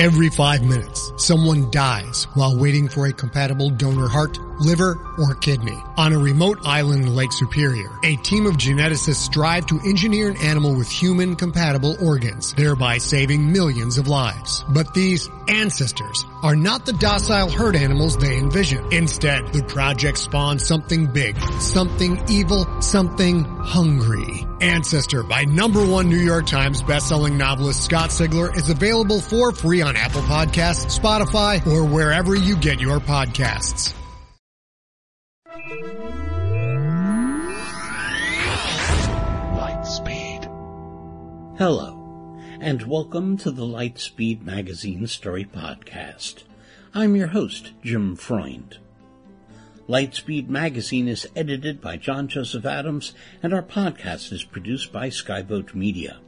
Every five minutes, someone dies while waiting for a compatible donor heart, liver, or kidney. On a remote island in Lake Superior, a team of geneticists strive to engineer an animal with human compatible organs, thereby saving millions of lives. But these ancestors are not the docile herd animals they envision. Instead, the project spawns something big, something evil, something hungry. Ancestor by number one New York Times bestselling novelist Scott Sigler is available for free on Apple Podcasts, Spotify, or wherever you get your podcasts. Lightspeed. Hello, and welcome to the Lightspeed Magazine Story Podcast. I'm your host, Jim Freund. Lightspeed Magazine is edited by John Joseph Adams, and our podcast is produced by Skyboat Media.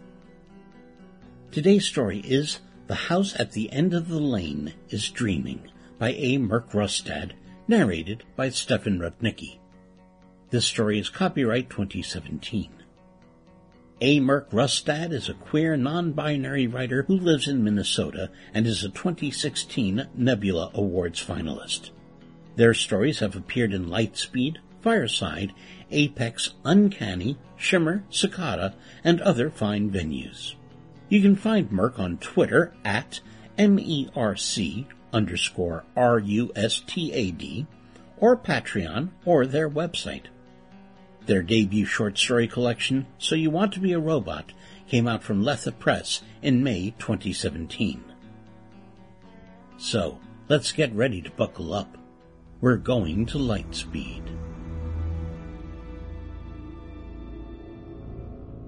Today's story is The House at the End of the Lane is Dreaming by A. Merc Rustad, narrated by Stefan Rudnicki. This story is copyright 2017. A. Merc Rustad is a queer, non-binary writer who lives in Minnesota and is a 2016 Nebula Awards finalist. Their stories have appeared in Lightspeed, Fireside, Apex, Uncanny, Shimmer, Cicada, and other fine venues. You can find Merc on Twitter at MERC underscore R-U-S-T-A-D or Patreon or their website. Their debut short story collection, So You Want to Be a Robot, came out from Lethe Press in May 2017. So, let's get ready to buckle up. We're going to Lightspeed.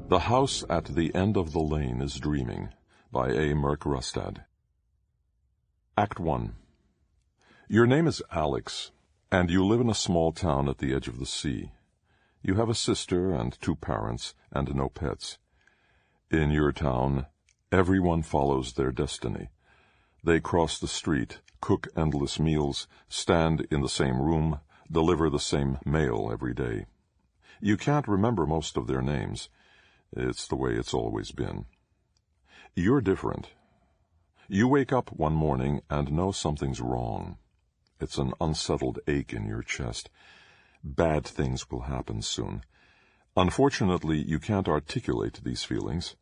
The House at the End of the Lane is Dreaming by A. Merc Rustad. Act 1 Your name is Alex, and you live in a small town at the edge of the sea. You have a sister and two parents and no pets. In your town, everyone follows their destiny. They cross the street, cook endless meals, stand in the same room, deliver the same mail every day. You can't remember most of their names. It's the way it's always been. You're different. You wake up one morning and know something's wrong. It's an unsettled ache in your chest. Bad things will happen soon. Unfortunately, you can't articulate these feelings.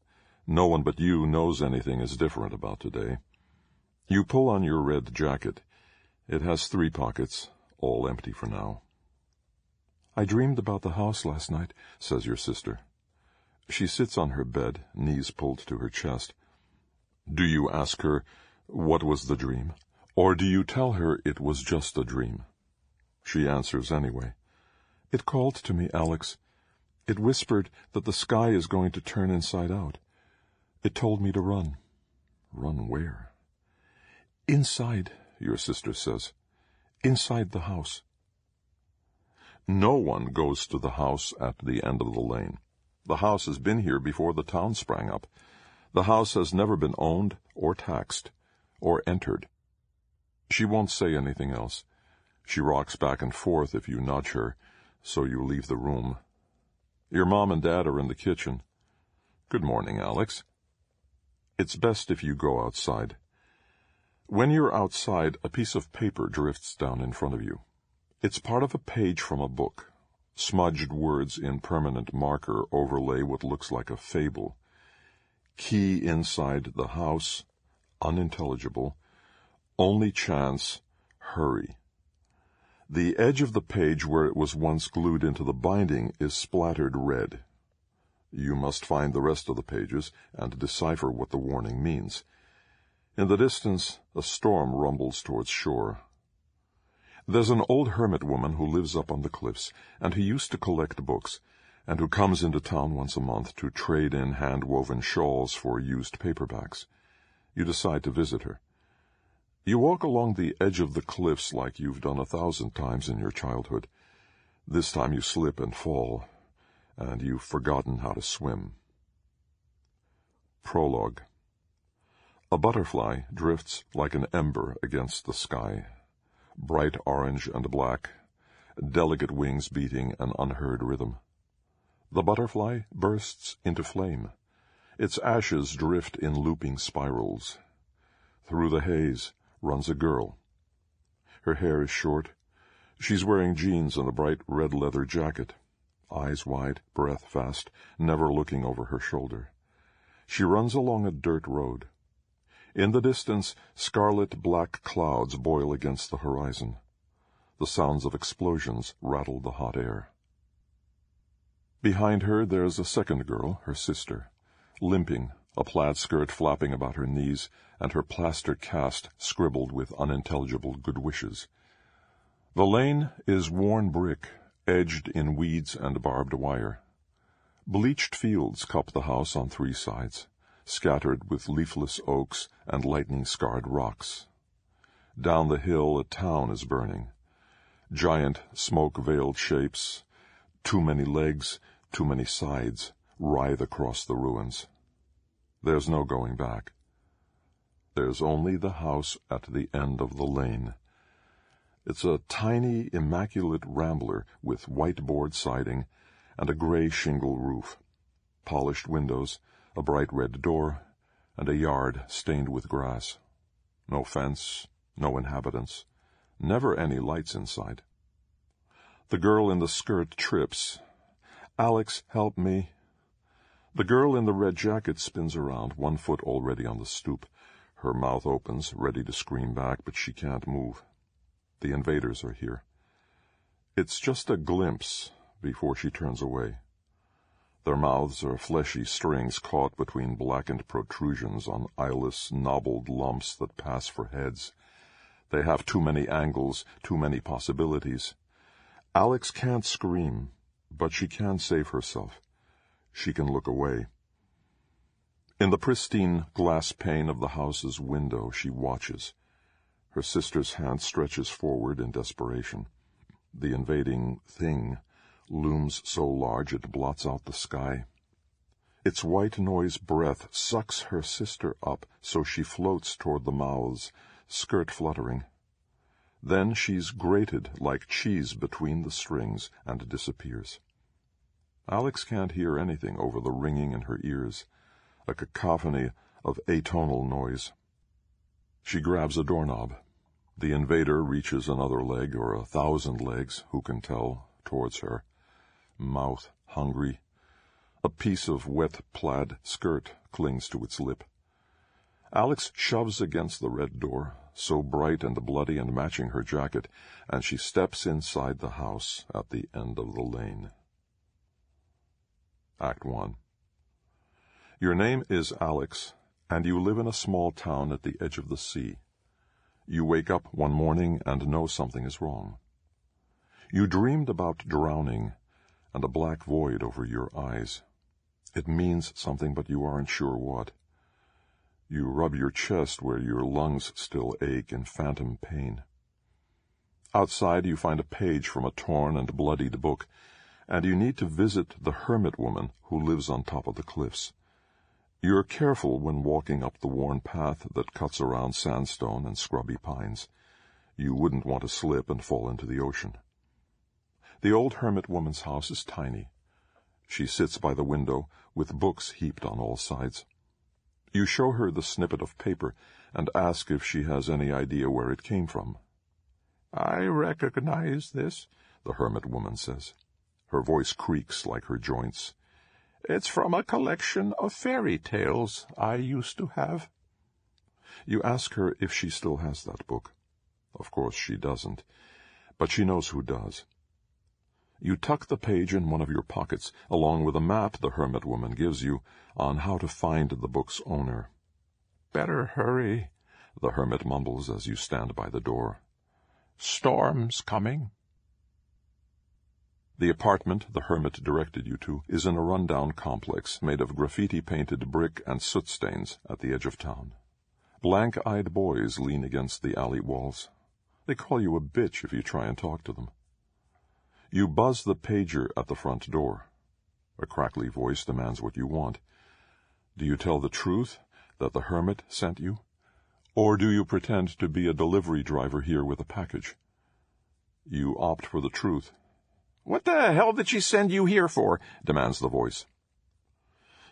No one but you knows anything is different about today. You pull on your red jacket. It has three pockets, all empty for now. I dreamed about the house last night, says your sister. She sits on her bed, knees pulled to her chest. Do you ask her, what was the dream? Or do you tell her it was just a dream? She answers anyway. It called to me, Alex. It whispered that the sky is going to turn inside out. It told me to run. Run where? Inside, your sister says. Inside the house. No one goes to the house at the end of the lane. The house has been here before the town sprang up. The house has never been owned or taxed or entered. She won't say anything else. She rocks back and forth if you nudge her, so you leave the room. Your mom and dad are in the kitchen. Good morning, Alex. It's best if you go outside. When you're outside, a piece of paper drifts down in front of you. It's part of a page from a book. Smudged words in permanent marker overlay what looks like a fable. Key inside the house, unintelligible. Only chance, hurry. The edge of the page where it was once glued into the binding is splattered red. You must find the rest of the pages and decipher what the warning means. In the distance, a storm rumbles towards shore. There's an old hermit woman who lives up on the cliffs, and who used to collect books, and who comes into town once a month to trade in hand-woven shawls for used paperbacks. You decide to visit her. You walk along the edge of the cliffs like you've done a thousand times in your childhood. This time you slip and fall, and you've forgotten how to swim. Prologue A butterfly drifts like an ember against the sky bright orange and black, delicate wings beating an unheard rhythm. The butterfly bursts into flame. Its ashes drift in looping spirals. Through the haze runs a girl. Her hair is short. She's wearing jeans and a bright red leather jacket. Eyes wide, breath fast, never looking over her shoulder. She runs along a dirt road. In the distance, scarlet black clouds boil against the horizon. The sounds of explosions rattle the hot air. Behind her there's a second girl, her sister, limping, a plaid skirt flapping about her knees, and her plaster cast scribbled with unintelligible good wishes. The lane is worn brick, edged in weeds and barbed wire. Bleached fields cup the house on three sides, scattered with leafless oaks and lightning-scarred rocks. Down the hill a town is burning. Giant, smoke-veiled shapes, too many legs, too many sides, writhe across the ruins. There's no going back. There's only the house at the end of the lane. It's a tiny, immaculate rambler with white board siding and a gray shingle roof, polished windows, a bright red door, and a yard stained with grass. No fence, no inhabitants, never any lights inside. The girl in the skirt trips. Alex, help me. The girl in the red jacket spins around, one foot already on the stoop. Her mouth opens, ready to scream back, but she can't move. The invaders are here. It's just a glimpse before she turns away. Their mouths are fleshy strings caught between blackened protrusions on eyeless, knobbled lumps that pass for heads. They have too many angles, too many possibilities. Alex can't scream, but she can save herself. She can look away. In the pristine glass pane of the house's window she watches. Her sister's hand stretches forward in desperation. The invading thing looms so large it blots out the sky. Its white noise breath sucks her sister up so she floats toward the mouths, skirt fluttering. Then she's grated like cheese between the strings and disappears. Alex can't hear anything over the ringing in her ears, a cacophony of atonal noise. She grabs a doorknob. The invader reaches another leg, or a thousand legs, who can tell, towards her. Mouth hungry. A piece of wet plaid skirt clings to its lip. Alex shoves against the red door, so bright and bloody and matching her jacket, and she steps inside the house at the end of the lane. Act 1 Your name is Alex, and you live in a small town at the edge of the sea. You wake up one morning and know something is wrong. You dreamed about drowning and a black void over your eyes. It means something, but you aren't sure what. You rub your chest where your lungs still ache in phantom pain. Outside you find a page from a torn and bloodied book and you need to visit the hermit woman who lives on top of the cliffs. You're careful when walking up the worn path that cuts around sandstone and scrubby pines. You wouldn't want to slip and fall into the ocean. The old hermit woman's house is tiny. She sits by the window with books heaped on all sides. You show her the snippet of paper and ask if she has any idea where it came from. I recognize this, the hermit woman says. Her voice creaks like her joints. It's from a collection of fairy tales I used to have. You ask her if she still has that book. Of course she doesn't, but she knows who does. You tuck the page in one of your pockets, along with a map the hermit woman gives you on how to find the book's owner. Better hurry, the hermit mumbles as you stand by the door. Storm's coming. The apartment the hermit directed you to is in a rundown complex made of graffiti-painted brick and soot stains at the edge of town. Blank-eyed boys lean against the alley walls. They call you a bitch if you try and talk to them. You buzz the pager at the front door. A crackly voice demands what you want. Do you tell the truth that the hermit sent you? Or do you pretend to be a delivery driver here with a package? You opt for the truth what the hell did she send you here for? demands the voice.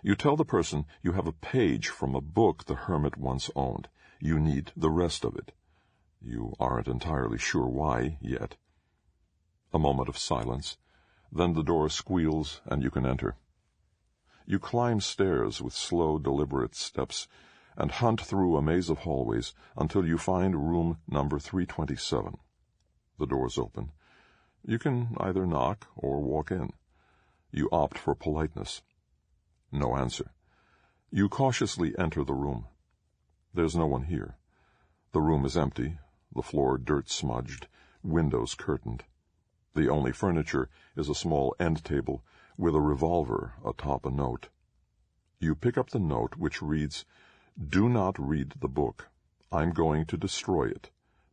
You tell the person you have a page from a book the hermit once owned. You need the rest of it. You aren't entirely sure why yet. A moment of silence. Then the door squeals and you can enter. You climb stairs with slow, deliberate steps and hunt through a maze of hallways until you find room number 327. The doors open. You can either knock or walk in. You opt for politeness. No answer. You cautiously enter the room. There's no one here. The room is empty, the floor dirt-smudged, windows curtained. The only furniture is a small end table with a revolver atop a note. You pick up the note, which reads, Do not read the book. I'm going to destroy it.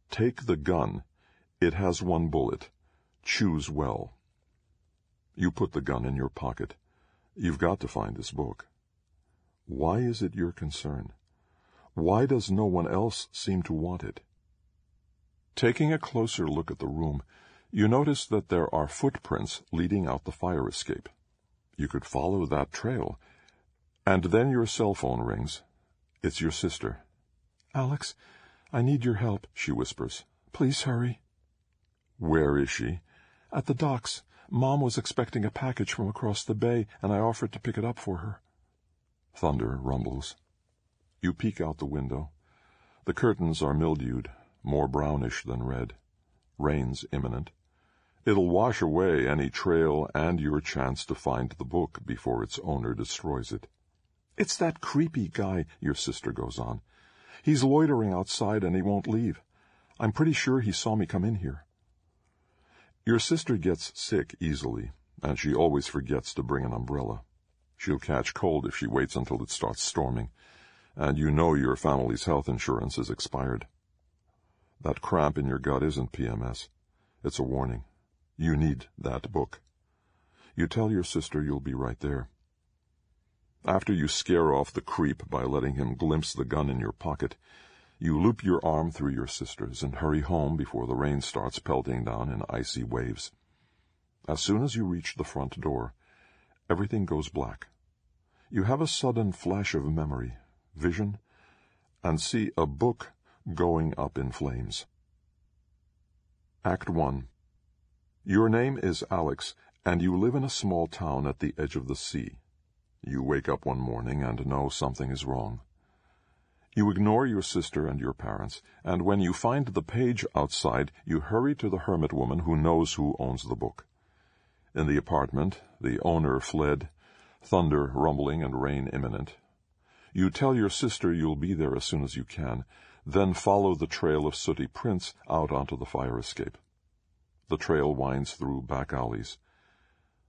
Take the gun. It has one bullet. Choose well. You put the gun in your pocket. You've got to find this book. Why is it your concern? Why does no one else seem to want it? Taking a closer look at the room, you notice that there are footprints leading out the fire escape. You could follow that trail. And then your cell phone rings. It's your sister. Alex, I need your help, she whispers. Please hurry. Where is she? At the docks. Mom was expecting a package from across the bay, and I offered to pick it up for her. Thunder rumbles. You peek out the window. The curtains are mildewed, more brownish than red. Rain's imminent. It'll wash away any trail and your chance to find the book before its owner destroys it. It's that creepy guy, your sister goes on. He's loitering outside and he won't leave. I'm pretty sure he saw me come in here. Your sister gets sick easily, and she always forgets to bring an umbrella. She'll catch cold if she waits until it starts storming, and you know your family's health insurance is expired. That cramp in your gut isn't PMS. It's a warning. You need that book. You tell your sister you'll be right there. After you scare off the creep by letting him glimpse the gun in your pocket, you loop your arm through your sister's and hurry home before the rain starts pelting down in icy waves. As soon as you reach the front door, everything goes black. You have a sudden flash of memory, vision, and see a book going up in flames. Act 1 Your name is Alex, and you live in a small town at the edge of the sea. You wake up one morning and know something is wrong. You ignore your sister and your parents, and when you find the page outside, you hurry to the hermit woman who knows who owns the book. In the apartment, the owner fled, thunder rumbling and rain imminent. You tell your sister you'll be there as soon as you can, then follow the trail of sooty prints out onto the fire escape. The trail winds through back alleys.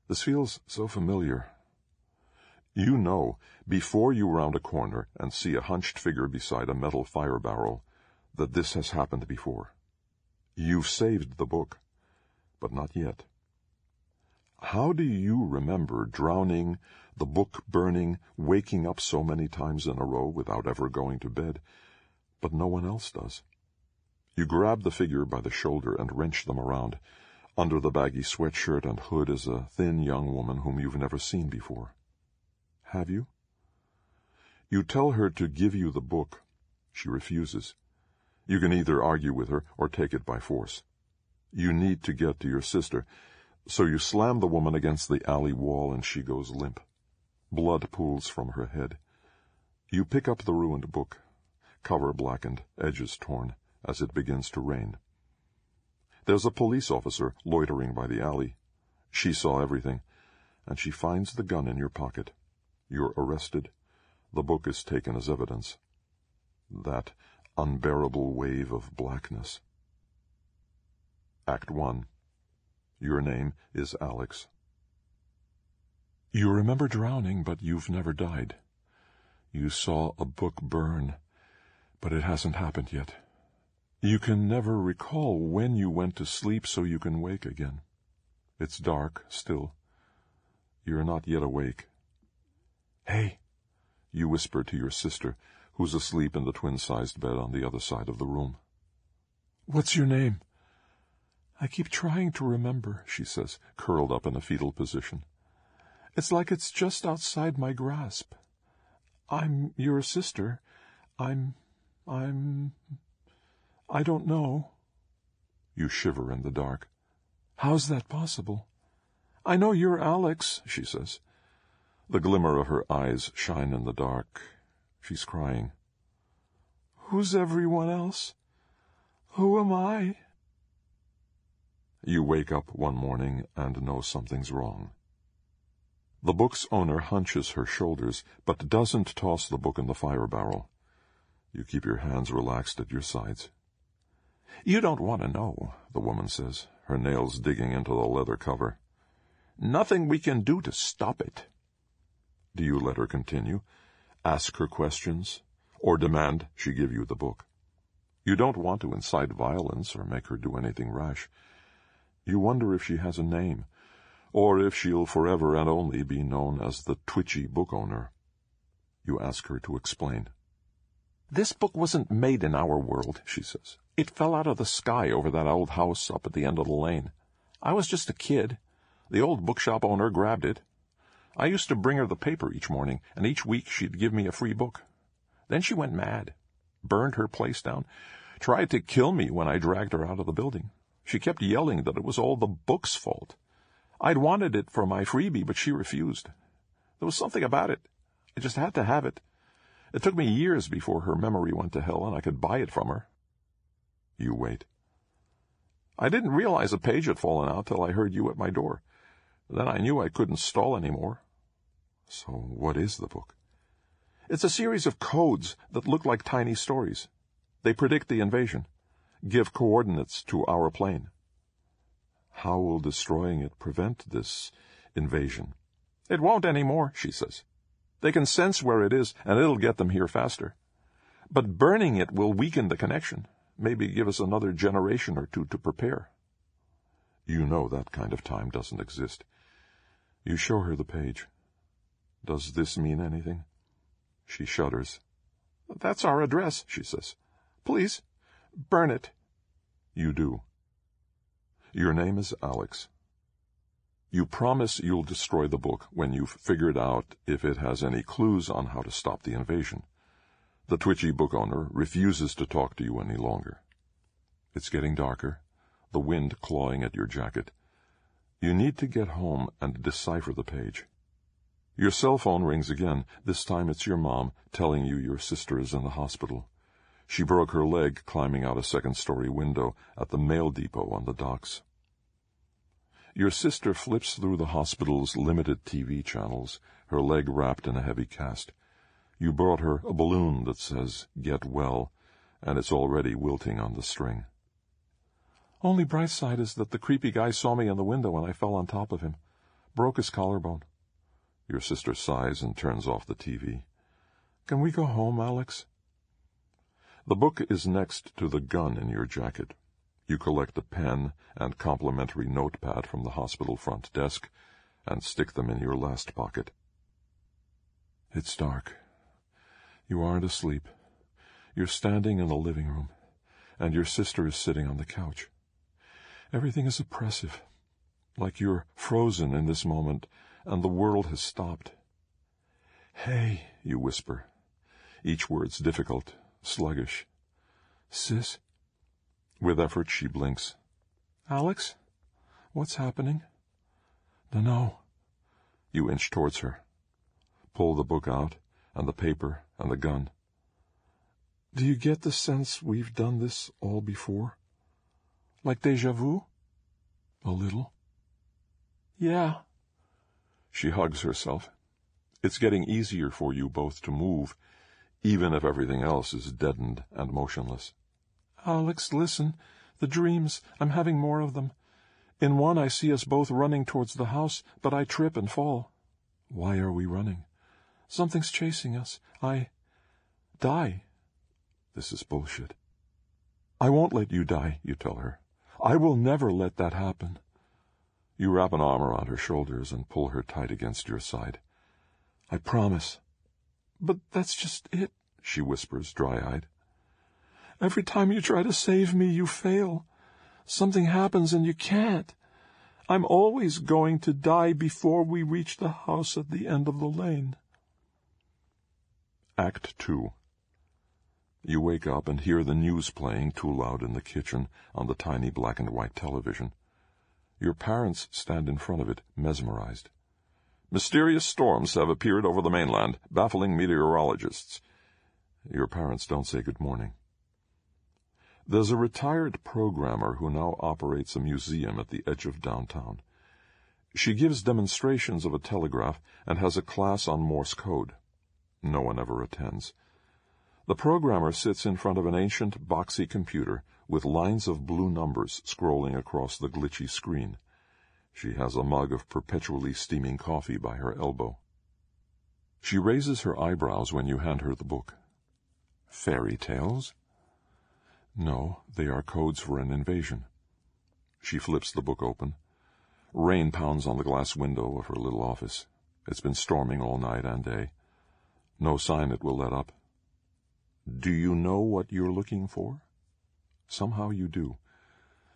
This feels so familiar. You know, before you round a corner and see a hunched figure beside a metal fire barrel, that this has happened before. You've saved the book, but not yet. How do you remember drowning, the book burning, waking up so many times in a row without ever going to bed, but no one else does. You grab the figure by the shoulder and wrench them around. Under the baggy sweatshirt and hood is a thin young woman whom you've never seen before. Have you? You tell her to give you the book. She refuses. You can either argue with her or take it by force. You need to get to your sister, so you slam the woman against the alley wall and she goes limp. Blood pools from her head. You pick up the ruined book cover blackened, edges torn, as it begins to rain. There's a police officer loitering by the alley. She saw everything, and she finds the gun in your pocket. You're arrested. The book is taken as evidence. That unbearable wave of blackness. Act 1 Your name is Alex. You remember drowning, but you've never died. You saw a book burn but it hasn't happened yet. You can never recall when you went to sleep so you can wake again. It's dark still. You're not yet awake. Hey, you whisper to your sister, who's asleep in the twin-sized bed on the other side of the room. What's your name? I keep trying to remember, she says, curled up in a fetal position. It's like it's just outside my grasp. I'm your sister. I'm. I'm. I don't know. You shiver in the dark. How's that possible? I know you're Alex, she says. The glimmer of her eyes shine in the dark. She's crying. Who's everyone else? Who am I? You wake up one morning and know something's wrong. The book's owner hunches her shoulders, but doesn't toss the book in the fire barrel. You keep your hands relaxed at your sides. You don't want to know, the woman says, her nails digging into the leather cover. Nothing we can do to stop it. Do you let her continue? Ask her questions? Or demand she give you the book? You don't want to incite violence or make her do anything rash. You wonder if she has a name, or if she'll forever and only be known as the twitchy book owner. You ask her to explain. This book wasn't made in our world, she says. It fell out of the sky over that old house up at the end of the lane. I was just a kid. The old bookshop owner grabbed it. I used to bring her the paper each morning, and each week she'd give me a free book. Then she went mad, burned her place down, tried to kill me when I dragged her out of the building. She kept yelling that it was all the book's fault. I'd wanted it for my freebie, but she refused. There was something about it. I just had to have it. It took me years before her memory went to hell and I could buy it from her. You wait. I didn't realize a page had fallen out till I heard you at my door. Then I knew I couldn't stall any more. So what is the book? It's a series of codes that look like tiny stories. They predict the invasion, give coordinates to our plane. How will destroying it prevent this invasion? It won't any more, she says. They can sense where it is, and it'll get them here faster. But burning it will weaken the connection, maybe give us another generation or two to prepare. You know that kind of time doesn't exist. You show her the page. Does this mean anything? She shudders. That's our address, she says. Please, burn it. You do. Your name is Alex. You promise you'll destroy the book when you've figured out if it has any clues on how to stop the invasion. The twitchy book owner refuses to talk to you any longer. It's getting darker, the wind clawing at your jacket. You need to get home and decipher the page. Your cell phone rings again. This time it's your mom telling you your sister is in the hospital. She broke her leg climbing out a second-story window at the mail depot on the docks. Your sister flips through the hospital's limited TV channels, her leg wrapped in a heavy cast. You brought her a balloon that says, Get well, and it's already wilting on the string. Only bright side is that the creepy guy saw me in the window when I fell on top of him. Broke his collarbone. Your sister sighs and turns off the TV. Can we go home, Alex? The book is next to the gun in your jacket. You collect a pen and complimentary notepad from the hospital front desk and stick them in your last pocket. It's dark. You aren't asleep. You're standing in the living room, and your sister is sitting on the couch. Everything is oppressive, like you're frozen in this moment, and the world has stopped. Hey, you whisper. Each word's difficult, sluggish. Sis? With effort, she blinks. Alex? What's happening? Dunno. You inch towards her. Pull the book out, and the paper, and the gun. Do you get the sense we've done this all before? Like deja vu? A little. Yeah. She hugs herself. It's getting easier for you both to move, even if everything else is deadened and motionless. Alex, listen. The dreams, I'm having more of them. In one I see us both running towards the house, but I trip and fall. Why are we running? Something's chasing us. I... die. This is bullshit. I won't let you die, you tell her. I will never let that happen. You wrap an arm around her shoulders and pull her tight against your side. I promise. But that's just it, she whispers, dry-eyed. Every time you try to save me, you fail. Something happens and you can't. I'm always going to die before we reach the house at the end of the lane. Act 2 You wake up and hear the news playing too loud in the kitchen on the tiny black and white television. Your parents stand in front of it, mesmerized. Mysterious storms have appeared over the mainland, baffling meteorologists. Your parents don't say good morning. There's a retired programmer who now operates a museum at the edge of downtown. She gives demonstrations of a telegraph and has a class on Morse code. No one ever attends. The programmer sits in front of an ancient, boxy computer with lines of blue numbers scrolling across the glitchy screen. She has a mug of perpetually steaming coffee by her elbow. She raises her eyebrows when you hand her the book. Fairy tales? No, they are codes for an invasion. She flips the book open. Rain pounds on the glass window of her little office. It's been storming all night and day. No sign it will let up. Do you know what you're looking for? Somehow you do.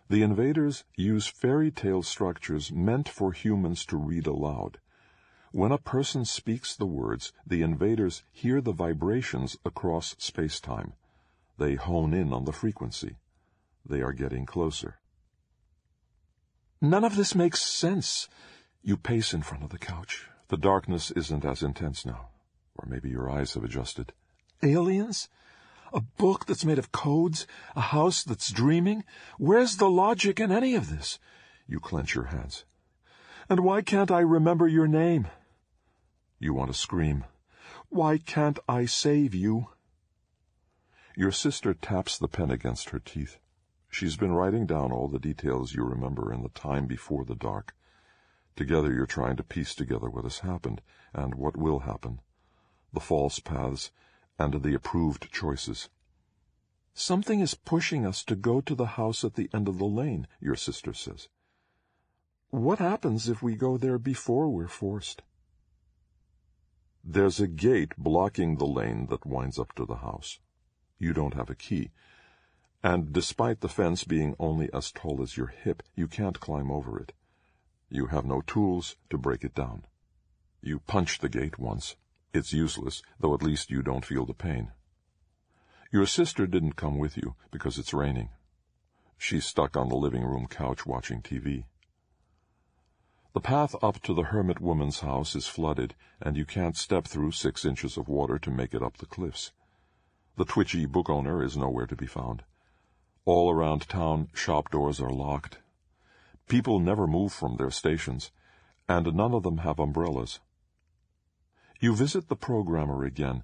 The invaders use fairy tale structures meant for humans to read aloud. When a person speaks the words, the invaders hear the vibrations across space-time. They hone in on the frequency. They are getting closer. None of this makes sense. You pace in front of the couch. The darkness isn't as intense now. Or maybe your eyes have adjusted. Aliens? A book that's made of codes? A house that's dreaming? Where's the logic in any of this? You clench your hands. And why can't I remember your name? You want to scream. Why can't I save you? Your sister taps the pen against her teeth. She's been writing down all the details you remember in the time before the dark. Together you're trying to piece together what has happened and what will happen. The false paths and the approved choices. Something is pushing us to go to the house at the end of the lane, your sister says. What happens if we go there before we're forced? There's a gate blocking the lane that winds up to the house. You don't have a key. And despite the fence being only as tall as your hip, you can't climb over it. You have no tools to break it down. You punch the gate once. It's useless, though at least you don't feel the pain. Your sister didn't come with you because it's raining. She's stuck on the living room couch watching TV. The path up to the hermit woman's house is flooded, and you can't step through six inches of water to make it up the cliffs. The twitchy book owner is nowhere to be found. All around town, shop doors are locked. People never move from their stations, and none of them have umbrellas. You visit the programmer again.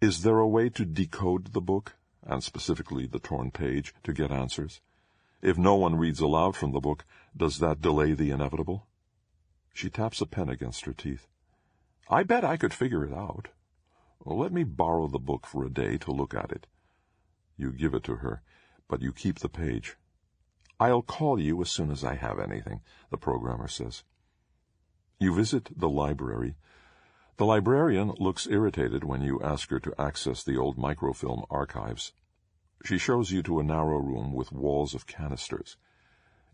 Is there a way to decode the book, and specifically the torn page, to get answers? If no one reads aloud from the book, does that delay the inevitable? She taps a pen against her teeth. I bet I could figure it out. Well, let me borrow the book for a day to look at it. You give it to her, but you keep the page. I'll call you as soon as I have anything, the programmer says. You visit the library, the librarian looks irritated when you ask her to access the old microfilm archives. She shows you to a narrow room with walls of canisters.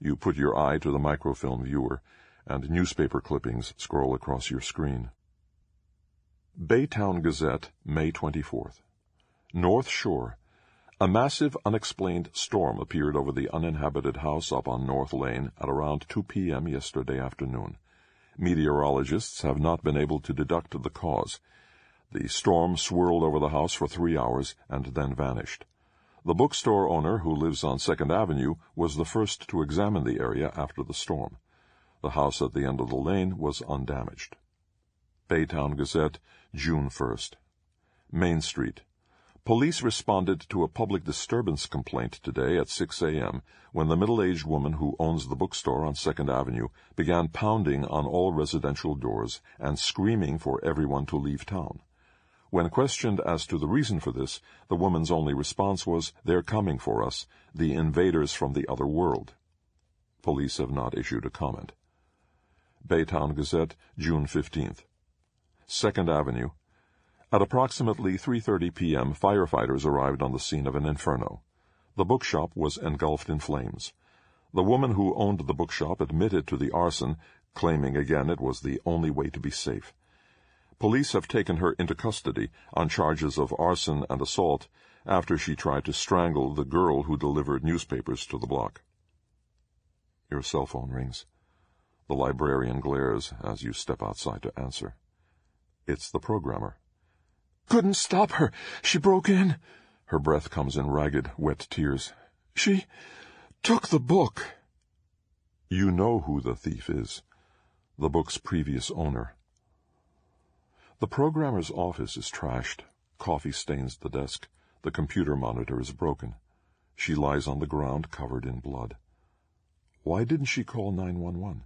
You put your eye to the microfilm viewer, and newspaper clippings scroll across your screen. Baytown Gazette, May 24th. North Shore. A massive unexplained storm appeared over the uninhabited house up on North Lane at around 2 p.m. yesterday afternoon. Meteorologists have not been able to deduct the cause. The storm swirled over the house for three hours and then vanished. The bookstore owner, who lives on Second Avenue, was the first to examine the area after the storm. The house at the end of the lane was undamaged. Baytown Gazette, June 1st. Main Street. Police responded to a public disturbance complaint today at 6 a.m. when the middle-aged woman who owns the bookstore on Second Avenue began pounding on all residential doors and screaming for everyone to leave town. When questioned as to the reason for this, the woman's only response was, They're coming for us, the invaders from the other world. Police have not issued a comment. Baytown Gazette, June 15th. Second Avenue, at approximately 3.30 p.m., firefighters arrived on the scene of an inferno. The bookshop was engulfed in flames. The woman who owned the bookshop admitted to the arson, claiming again it was the only way to be safe. Police have taken her into custody on charges of arson and assault after she tried to strangle the girl who delivered newspapers to the block. Your cell phone rings. The librarian glares as you step outside to answer. It's the programmer. Couldn't stop her. She broke in. Her breath comes in ragged, wet tears. She took the book. You know who the thief is. The book's previous owner. The programmer's office is trashed. Coffee stains the desk. The computer monitor is broken. She lies on the ground covered in blood. Why didn't she call 911?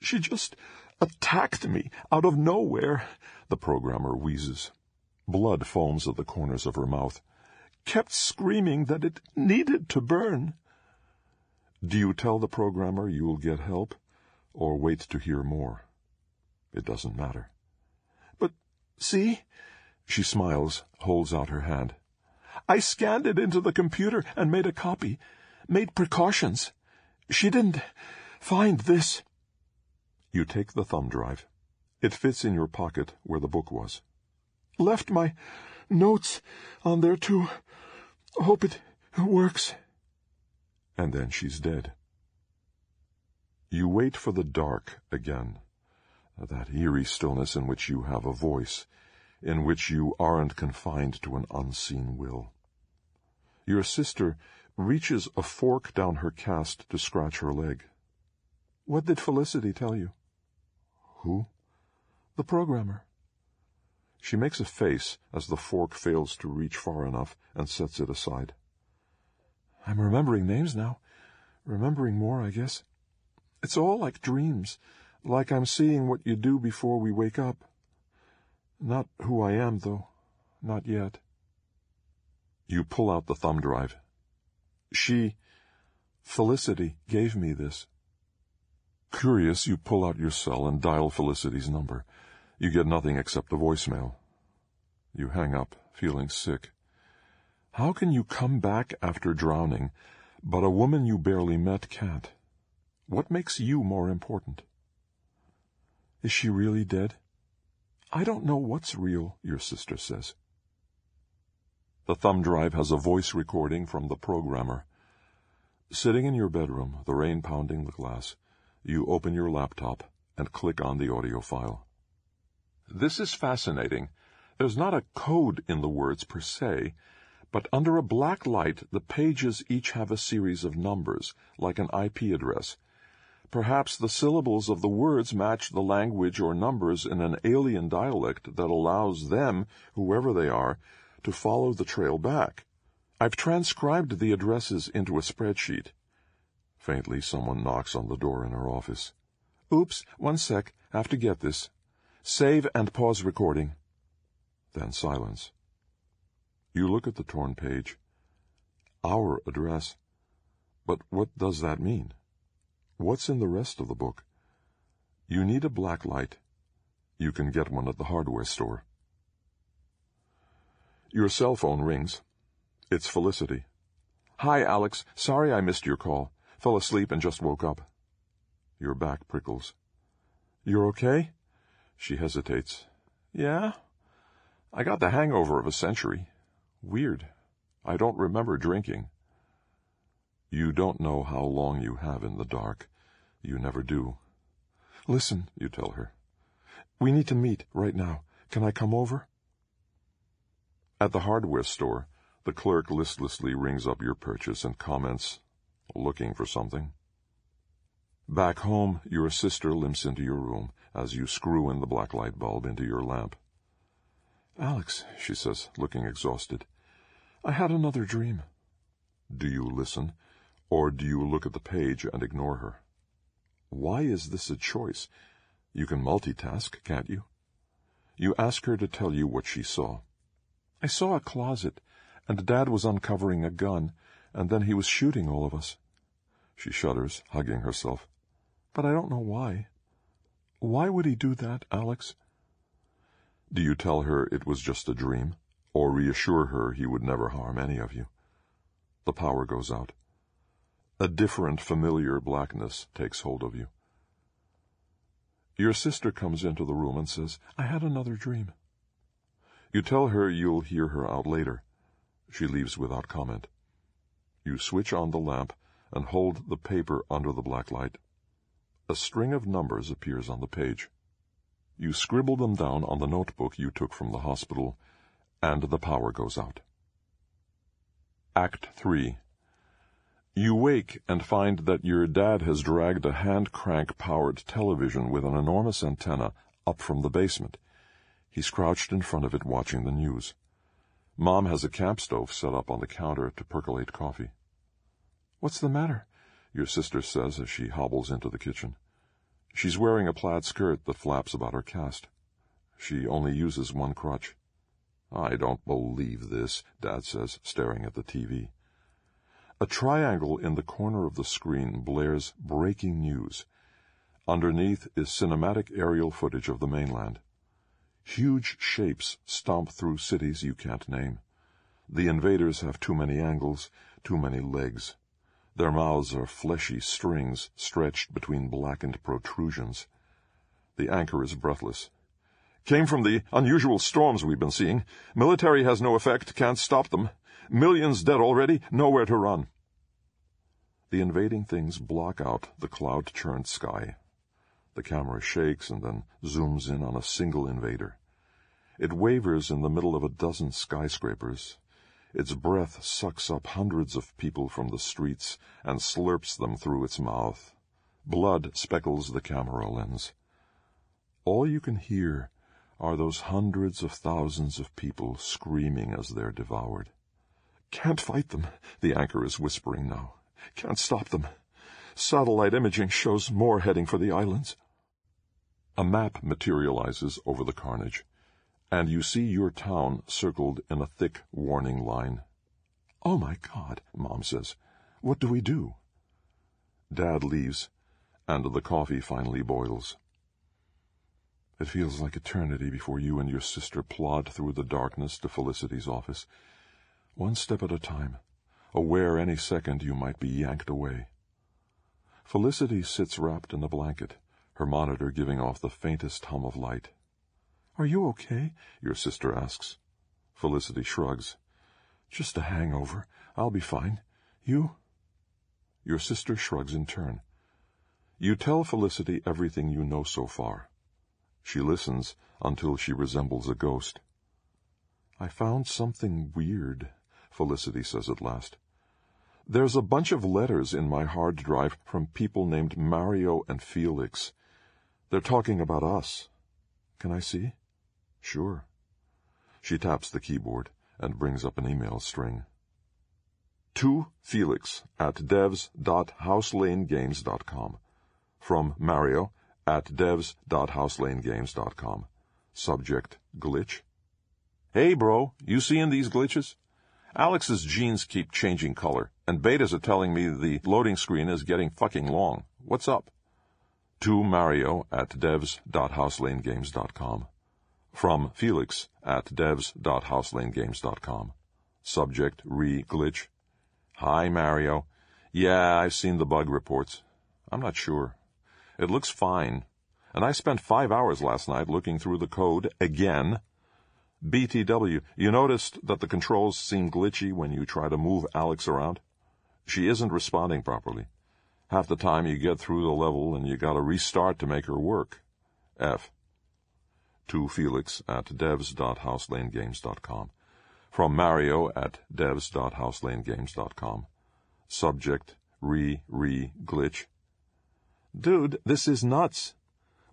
She just attacked me out of nowhere, the programmer wheezes. Blood foams at the corners of her mouth. Kept screaming that it needed to burn. Do you tell the programmer you'll get help, or wait to hear more? It doesn't matter. But see? She smiles, holds out her hand. I scanned it into the computer and made a copy. Made precautions. She didn't find this. You take the thumb drive. It fits in your pocket where the book was. Left my notes on there too. Hope it works. And then she's dead. You wait for the dark again that eerie stillness in which you have a voice, in which you aren't confined to an unseen will. Your sister reaches a fork down her cast to scratch her leg. What did Felicity tell you? Who? The programmer. She makes a face as the fork fails to reach far enough and sets it aside. I'm remembering names now. Remembering more, I guess. It's all like dreams. Like I'm seeing what you do before we wake up. Not who I am, though. Not yet. You pull out the thumb drive. She, Felicity, gave me this. Curious, you pull out your cell and dial Felicity's number. You get nothing except a voicemail. You hang up, feeling sick. How can you come back after drowning, but a woman you barely met can't? What makes you more important? Is she really dead? I don't know what's real, your sister says. The thumb drive has a voice recording from the programmer. Sitting in your bedroom, the rain pounding the glass, you open your laptop and click on the audio file. This is fascinating. There's not a code in the words per se, but under a black light, the pages each have a series of numbers, like an IP address, Perhaps the syllables of the words match the language or numbers in an alien dialect that allows them, whoever they are, to follow the trail back. I've transcribed the addresses into a spreadsheet. Faintly, someone knocks on the door in her office. Oops, one sec, have to get this. Save and pause recording. Then silence. You look at the torn page. Our address. But what does that mean? What's in the rest of the book? You need a black light. You can get one at the hardware store. Your cell phone rings. It's Felicity. Hi, Alex. Sorry I missed your call. Fell asleep and just woke up. Your back prickles. You're okay? She hesitates. Yeah? I got the hangover of a century. Weird. I don't remember drinking. You don't know how long you have in the dark. You never do. Listen, you tell her. We need to meet right now. Can I come over? At the hardware store, the clerk listlessly rings up your purchase and comments, looking for something. Back home, your sister limps into your room as you screw in the black light bulb into your lamp. Alex, she says, looking exhausted, I had another dream. Do you listen? Or do you look at the page and ignore her? Why is this a choice? You can multitask, can't you? You ask her to tell you what she saw. I saw a closet, and Dad was uncovering a gun, and then he was shooting all of us. She shudders, hugging herself. But I don't know why. Why would he do that, Alex? Do you tell her it was just a dream, or reassure her he would never harm any of you? The power goes out. A different, familiar blackness takes hold of you. Your sister comes into the room and says, I had another dream. You tell her you'll hear her out later. She leaves without comment. You switch on the lamp and hold the paper under the black light. A string of numbers appears on the page. You scribble them down on the notebook you took from the hospital, and the power goes out. Act 3 You wake and find that your dad has dragged a hand-crank-powered television with an enormous antenna up from the basement. He's crouched in front of it watching the news. Mom has a camp stove set up on the counter to percolate coffee. What's the matter? Your sister says as she hobbles into the kitchen. She's wearing a plaid skirt that flaps about her cast. She only uses one crutch. I don't believe this, Dad says, staring at the TV. A triangle in the corner of the screen blares breaking news. Underneath is cinematic aerial footage of the mainland. Huge shapes stomp through cities you can't name. The invaders have too many angles, too many legs. Their mouths are fleshy strings stretched between blackened protrusions. The anchor is breathless. Came from the unusual storms we've been seeing. Military has no effect, can't stop them. Millions dead already, nowhere to run. The invading things block out the cloud-churned sky. The camera shakes and then zooms in on a single invader. It wavers in the middle of a dozen skyscrapers. Its breath sucks up hundreds of people from the streets and slurps them through its mouth. Blood speckles the camera lens. All you can hear are those hundreds of thousands of people screaming as they're devoured. Can't fight them, the anchor is whispering now. Can't stop them. Satellite imaging shows more heading for the islands. A map materializes over the carnage, and you see your town circled in a thick warning line. Oh my God, Mom says. What do we do? Dad leaves, and the coffee finally boils. It feels like eternity before you and your sister plod through the darkness to Felicity's office, one step at a time, aware any second you might be yanked away. Felicity sits wrapped in a blanket her monitor giving off the faintest hum of light. Are you okay? your sister asks. Felicity shrugs. Just a hangover. I'll be fine. You? Your sister shrugs in turn. You tell Felicity everything you know so far. She listens until she resembles a ghost. I found something weird, Felicity says at last. There's a bunch of letters in my hard drive from people named Mario and Felix. They're talking about us. Can I see? Sure. She taps the keyboard and brings up an email string. To Felix at devs.houselanegames.com. From Mario at devs.houselanegames.com. Subject glitch. Hey, bro, you seeing these glitches? Alex's jeans keep changing color, and betas are telling me the loading screen is getting fucking long. What's up? to Mario at devs.houselanegames.com. From Felix at devs.houselanegames.com. Subject re glitch. Hi, Mario. Yeah, I've seen the bug reports. I'm not sure. It looks fine. And I spent five hours last night looking through the code again. BTW, you noticed that the controls seem glitchy when you try to move Alex around? She isn't responding properly. Half the time you get through the level and you gotta restart to make her work. F. To Felix at devs.houselanegames.com. From Mario at devs.houselanegames.com. Subject, re, re, glitch. Dude, this is nuts.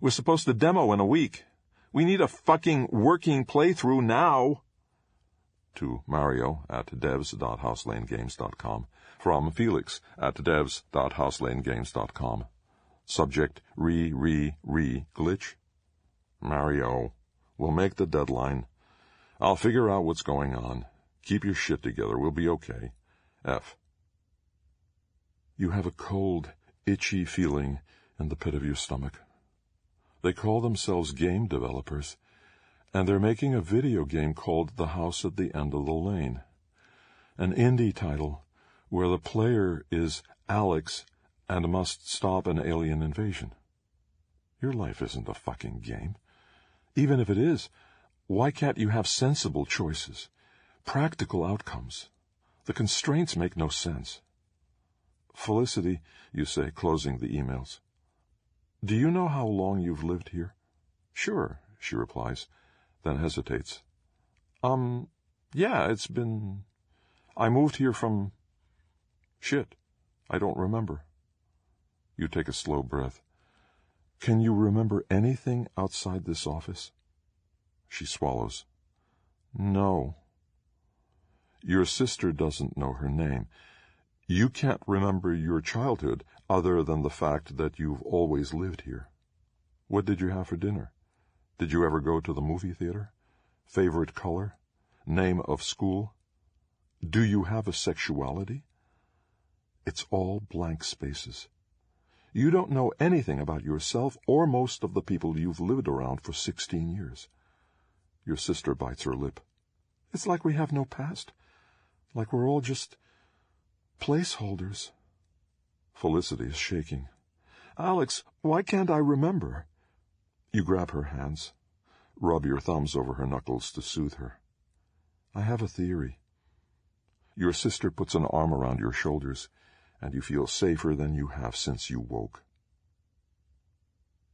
We're supposed to demo in a week. We need a fucking working playthrough now. To Mario at devs.houselanegames.com from Felix at devs.houselanegames.com. Subject re re re glitch. Mario, we'll make the deadline. I'll figure out what's going on. Keep your shit together. We'll be okay. F. You have a cold, itchy feeling in the pit of your stomach. They call themselves game developers, and they're making a video game called The House at the End of the Lane. An indie title where the player is Alex and must stop an alien invasion. Your life isn't a fucking game. Even if it is, why can't you have sensible choices, practical outcomes? The constraints make no sense. Felicity, you say, closing the emails. Do you know how long you've lived here? Sure, she replies, then hesitates. Um, yeah, it's been. I moved here from. Shit, I don't remember. You take a slow breath. Can you remember anything outside this office? She swallows. No. Your sister doesn't know her name. You can't remember your childhood other than the fact that you've always lived here. What did you have for dinner? Did you ever go to the movie theater? Favorite color? Name of school? Do you have a sexuality? It's all blank spaces. You don't know anything about yourself or most of the people you've lived around for sixteen years. Your sister bites her lip. It's like we have no past. Like we're all just placeholders. Felicity is shaking. Alex, why can't I remember? You grab her hands, rub your thumbs over her knuckles to soothe her. I have a theory. Your sister puts an arm around your shoulders, and you feel safer than you have since you woke.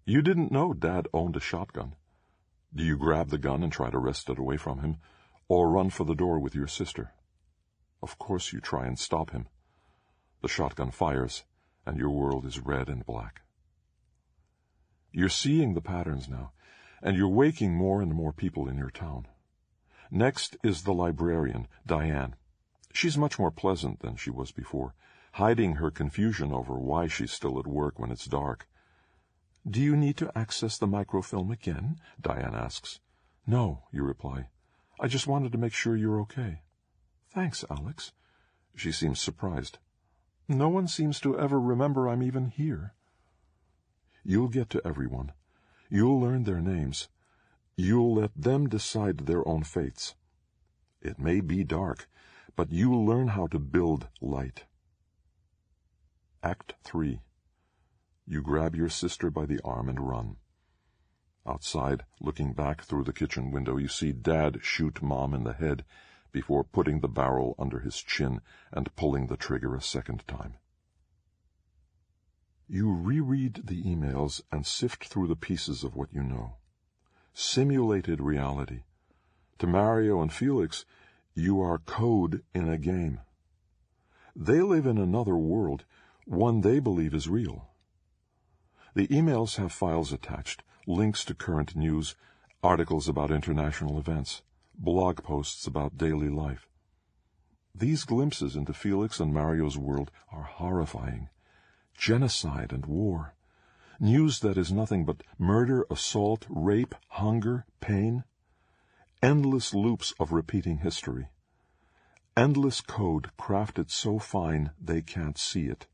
You didn't know Dad owned a shotgun. Do you grab the gun and try to wrest it away from him, or run for the door with your sister? Of course you try and stop him. The shotgun fires, and your world is red and black. You're seeing the patterns now, and you're waking more and more people in your town. Next is the librarian, Diane. She's much more pleasant than she was before, hiding her confusion over why she's still at work when it's dark. Do you need to access the microfilm again? Diane asks. No, you reply. I just wanted to make sure you're okay. Thanks, Alex. She seems surprised. No one seems to ever remember I'm even here. You'll get to everyone. You'll learn their names. You'll let them decide their own fates. It may be dark, but you'll learn how to build light. Act 3 You grab your sister by the arm and run. Outside, looking back through the kitchen window, you see Dad shoot Mom in the head before putting the barrel under his chin and pulling the trigger a second time. You reread the emails and sift through the pieces of what you know. Simulated reality. To Mario and Felix, you are code in a game. They live in another world, one they believe is real. The emails have files attached, links to current news, articles about international events, blog posts about daily life. These glimpses into Felix and Mario's world are horrifying genocide and war, news that is nothing but murder, assault, rape, hunger, pain, endless loops of repeating history, endless code crafted so fine they can't see it.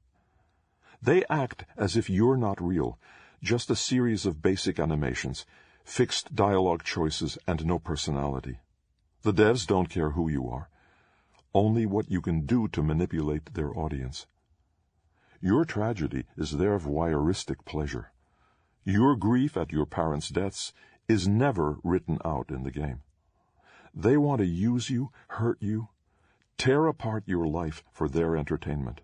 They act as if you're not real, just a series of basic animations, fixed dialogue choices, and no personality. The devs don't care who you are, only what you can do to manipulate their audience. Your tragedy is their voyeuristic pleasure. Your grief at your parents' deaths is never written out in the game. They want to use you, hurt you, tear apart your life for their entertainment.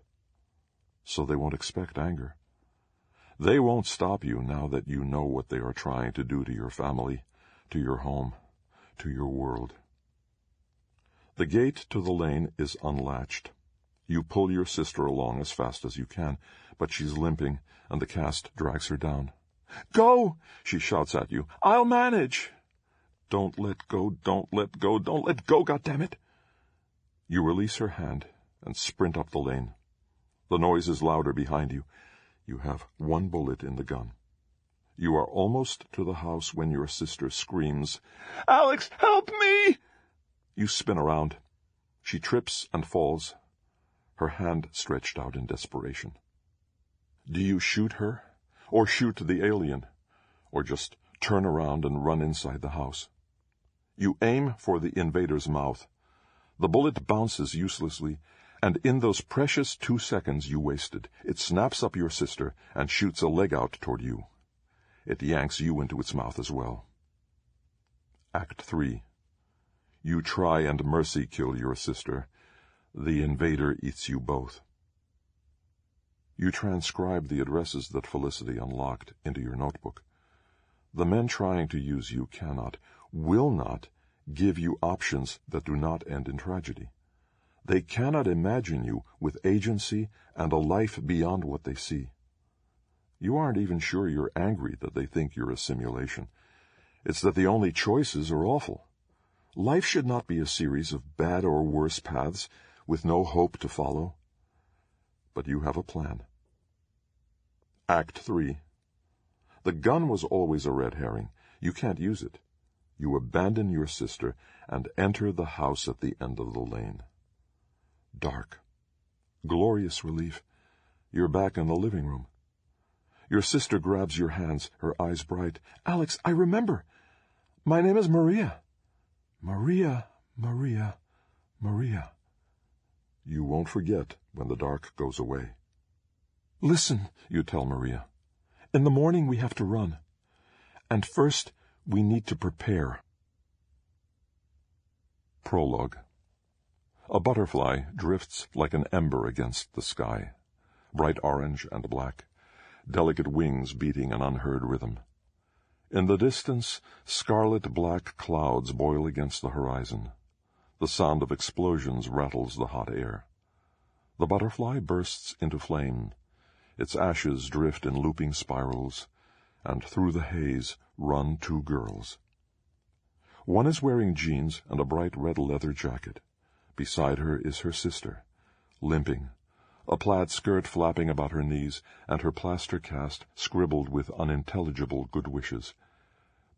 So they won't expect anger. They won't stop you now that you know what they are trying to do to your family, to your home, to your world. The gate to the lane is unlatched. You pull your sister along as fast as you can, but she's limping, and the cast drags her down. Go! she shouts at you. I'll manage! Don't let go, don't let go, don't let go, goddammit! You release her hand and sprint up the lane. The noise is louder behind you. You have one bullet in the gun. You are almost to the house when your sister screams, Alex, help me! You spin around. She trips and falls, her hand stretched out in desperation. Do you shoot her, or shoot the alien, or just turn around and run inside the house? You aim for the invader's mouth. The bullet bounces uselessly, And in those precious two seconds you wasted, it snaps up your sister and shoots a leg out toward you. It yanks you into its mouth as well. Act 3 You try and mercy kill your sister. The invader eats you both. You transcribe the addresses that Felicity unlocked into your notebook. The men trying to use you cannot, will not, give you options that do not end in tragedy. They cannot imagine you with agency and a life beyond what they see. You aren't even sure you're angry that they think you're a simulation. It's that the only choices are awful. Life should not be a series of bad or worse paths with no hope to follow. But you have a plan. Act 3 The gun was always a red herring. You can't use it. You abandon your sister and enter the house at the end of the lane. Dark. Glorious relief. You're back in the living room. Your sister grabs your hands, her eyes bright. Alex, I remember. My name is Maria. Maria, Maria, Maria. You won't forget when the dark goes away. Listen, you tell Maria. In the morning we have to run. And first we need to prepare. Prologue A butterfly drifts like an ember against the sky, bright orange and black, delicate wings beating an unheard rhythm. In the distance, scarlet-black clouds boil against the horizon. The sound of explosions rattles the hot air. The butterfly bursts into flame. Its ashes drift in looping spirals, and through the haze run two girls. One is wearing jeans and a bright red leather jacket. Beside her is her sister, limping, a plaid skirt flapping about her knees, and her plaster cast scribbled with unintelligible good wishes.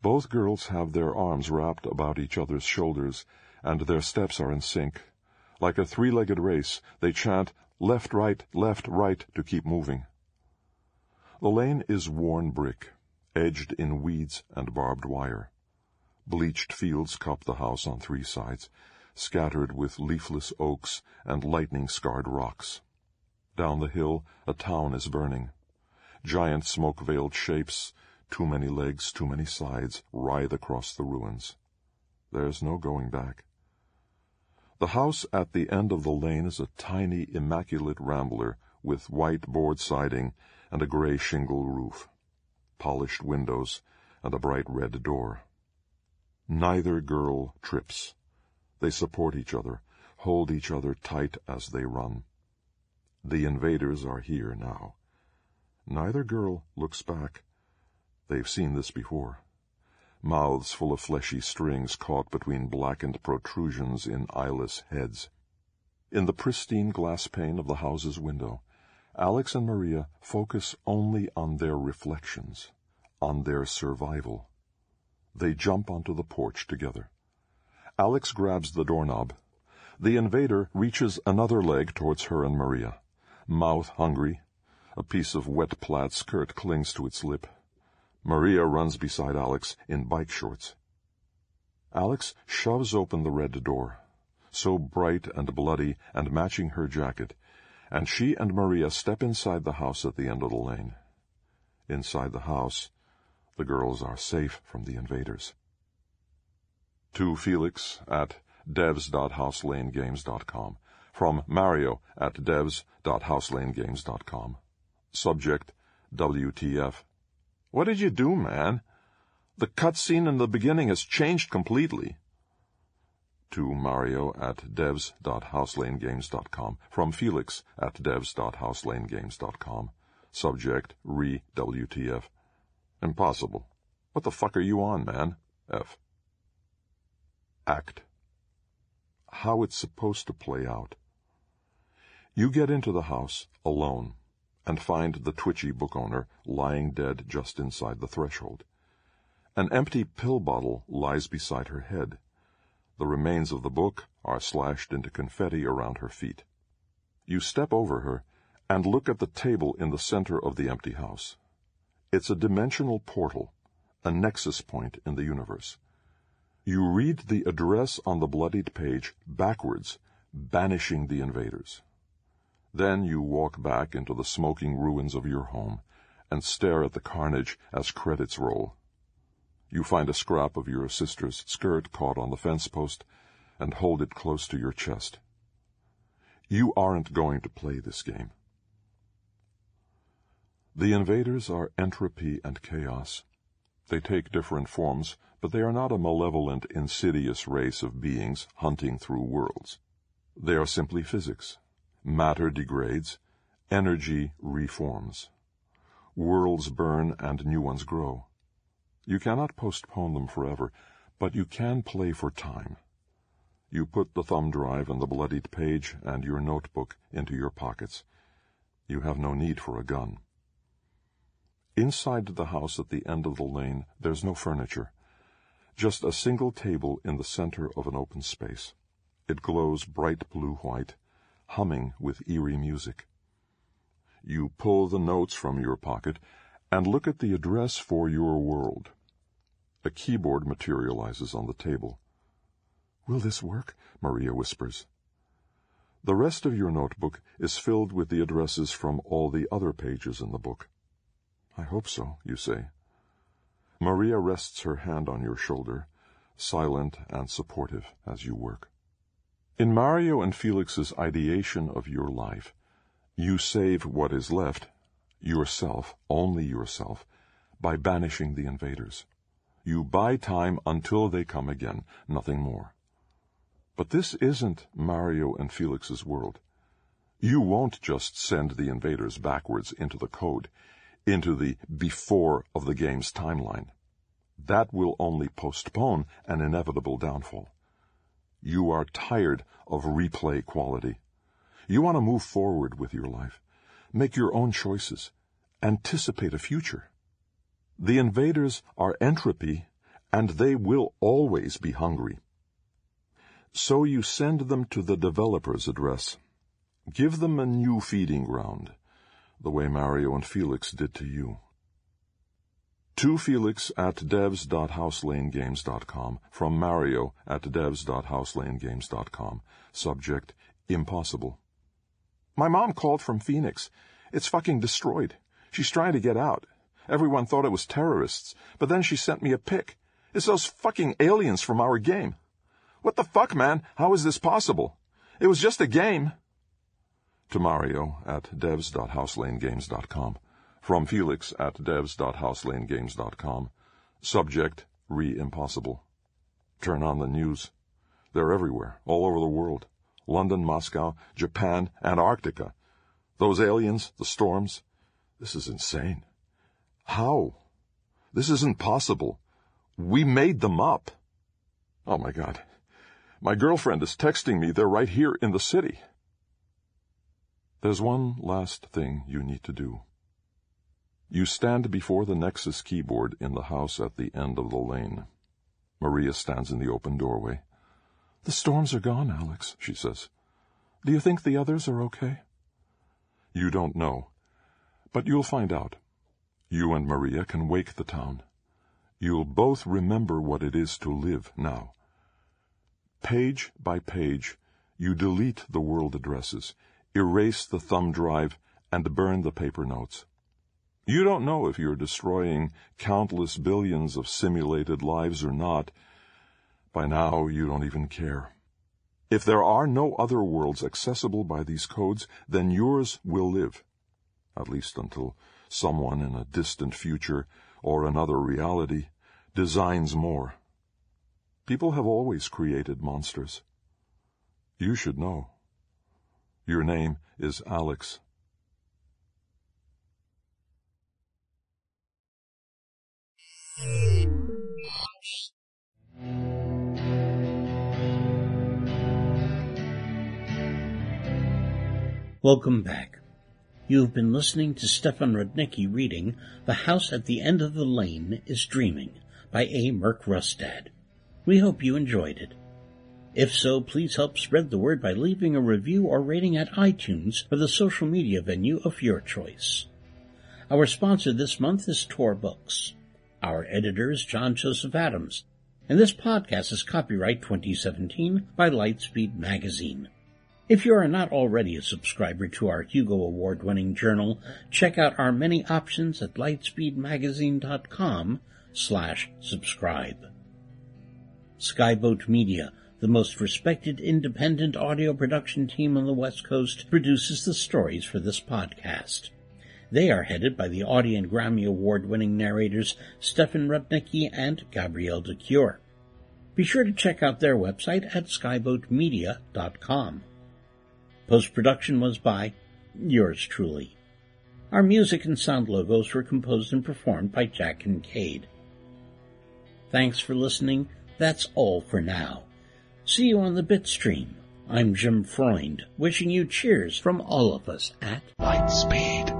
Both girls have their arms wrapped about each other's shoulders, and their steps are in sync. Like a three-legged race, they chant left, right, left, right to keep moving. The lane is worn brick, edged in weeds and barbed wire. Bleached fields cup the house on three sides, scattered with leafless oaks and lightning-scarred rocks. Down the hill, a town is burning. Giant smoke-veiled shapes, too many legs, too many sides, writhe across the ruins. There's no going back. The house at the end of the lane is a tiny, immaculate rambler with white board siding and a gray shingle roof polished windows, and a bright red door. Neither girl trips. They support each other, hold each other tight as they run. The invaders are here now. Neither girl looks back. They've seen this before. Mouths full of fleshy strings caught between blackened protrusions in eyeless heads. In the pristine glass pane of the house's window, Alex and Maria focus only on their reflections, on their survival. They jump onto the porch together. Alex grabs the doorknob. The invader reaches another leg towards her and Maria. Mouth hungry, a piece of wet plaid skirt clings to its lip. Maria runs beside Alex in bike shorts. Alex shoves open the red door, so bright and bloody and matching her jacket and she and Maria step inside the house at the end of the lane. Inside the house, the girls are safe from the invaders. To Felix at devs.houselane.games.com. From Mario at devs.houselane.games.com. Subject, WTF. What did you do, man? The cutscene in the beginning has changed completely to Mario at devs.houselane.games.com from Felix at devs.houselane.games.com. Subject, re WTF. Impossible. What the fuck are you on, man? F. Act. How it's supposed to play out. You get into the house, alone, and find the twitchy book owner lying dead just inside the threshold. An empty pill bottle lies beside her head. The remains of the book are slashed into confetti around her feet. You step over her and look at the table in the center of the empty house. It's a dimensional portal, a nexus point in the universe. You read the address on the bloodied page backwards, banishing the invaders. Then you walk back into the smoking ruins of your home and stare at the carnage as credits roll. You find a scrap of your sister's skirt caught on the fence post and hold it close to your chest. You aren't going to play this game. The invaders are entropy and chaos. They take different forms, but they are not a malevolent, insidious race of beings hunting through worlds. They are simply physics. Matter degrades, energy reforms. Worlds burn and new ones grow. You cannot postpone them forever, but you can play for time. You put the thumb drive and the bloodied page and your notebook into your pockets. You have no need for a gun. Inside the house at the end of the lane, there's no furniture. Just a single table in the center of an open space. It glows bright blue-white, humming with eerie music. You pull the notes from your pocket and look at the address for your world. A keyboard materializes on the table. Will this work? Maria whispers. The rest of your notebook is filled with the addresses from all the other pages in the book. I hope so, you say. Maria rests her hand on your shoulder, silent and supportive as you work. In Mario and Felix's ideation of your life, you save what is left, yourself, only yourself, by banishing the invaders. You buy time until they come again, nothing more. But this isn't Mario and Felix's world. You won't just send the invaders backwards into the code into the before of the game's timeline. That will only postpone an inevitable downfall. You are tired of replay quality. You want to move forward with your life, make your own choices, anticipate a future. The invaders are entropy, and they will always be hungry. So you send them to the developer's address. Give them a new feeding ground the way Mario and Felix did to you. To Felix at devs.houselanegames.com from Mario at devs.houselanegames.com. Subject, impossible. My mom called from Phoenix. It's fucking destroyed. She's trying to get out. Everyone thought it was terrorists, but then she sent me a pic. It's those fucking aliens from our game. What the fuck, man? How is this possible? It was just a game to Mario at devs.houselanegames.com. From Felix at devs.houselanegames.com. Subject, re-impossible. Turn on the news. They're everywhere, all over the world. London, Moscow, Japan, Antarctica. Those aliens, the storms. This is insane. How? This isn't possible. We made them up. Oh my God. My girlfriend is texting me they're right here in the city. There's one last thing you need to do. You stand before the Nexus keyboard in the house at the end of the lane. Maria stands in the open doorway. The storms are gone, Alex, she says. Do you think the others are okay? You don't know. But you'll find out. You and Maria can wake the town. You'll both remember what it is to live now. Page by page, you delete the world addresses erase the thumb drive, and burn the paper notes. You don't know if you're destroying countless billions of simulated lives or not. By now, you don't even care. If there are no other worlds accessible by these codes, then yours will live. At least until someone in a distant future or another reality designs more. People have always created monsters. You should know. Your name is Alex. Welcome back. You have been listening to Stefan Rudnicki reading The House at the End of the Lane is Dreaming by A. Merc Rustad. We hope you enjoyed it. If so, please help spread the word by leaving a review or rating at iTunes or the social media venue of your choice. Our sponsor this month is Tor Books. Our editor is John Joseph Adams, and this podcast is copyright 2017 by Lightspeed Magazine. If you are not already a subscriber to our Hugo Award winning journal, check out our many options at lightspeedmagazine.com slash subscribe. Skyboat Media, the most respected independent audio production team on the West Coast, produces the stories for this podcast. They are headed by the Audie and Grammy Award winning narrators Stefan Rudnicki and Gabrielle de Cuir. Be sure to check out their website at skyboatmedia.com. Post-production was by yours truly. Our music and sound logos were composed and performed by Jack and Kincaid. Thanks for listening. That's all for now. See you on the Bitstream. I'm Jim Freund, wishing you cheers from all of us at Lightspeed.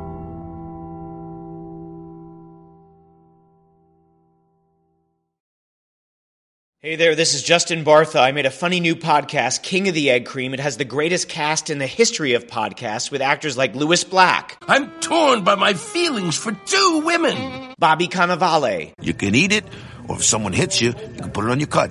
Hey there, this is Justin Bartha. I made a funny new podcast, King of the Egg Cream. It has the greatest cast in the history of podcasts with actors like Lewis Black. I'm torn by my feelings for two women. Bobby Cannavale. You can eat it, or if someone hits you, you can put it on your cut.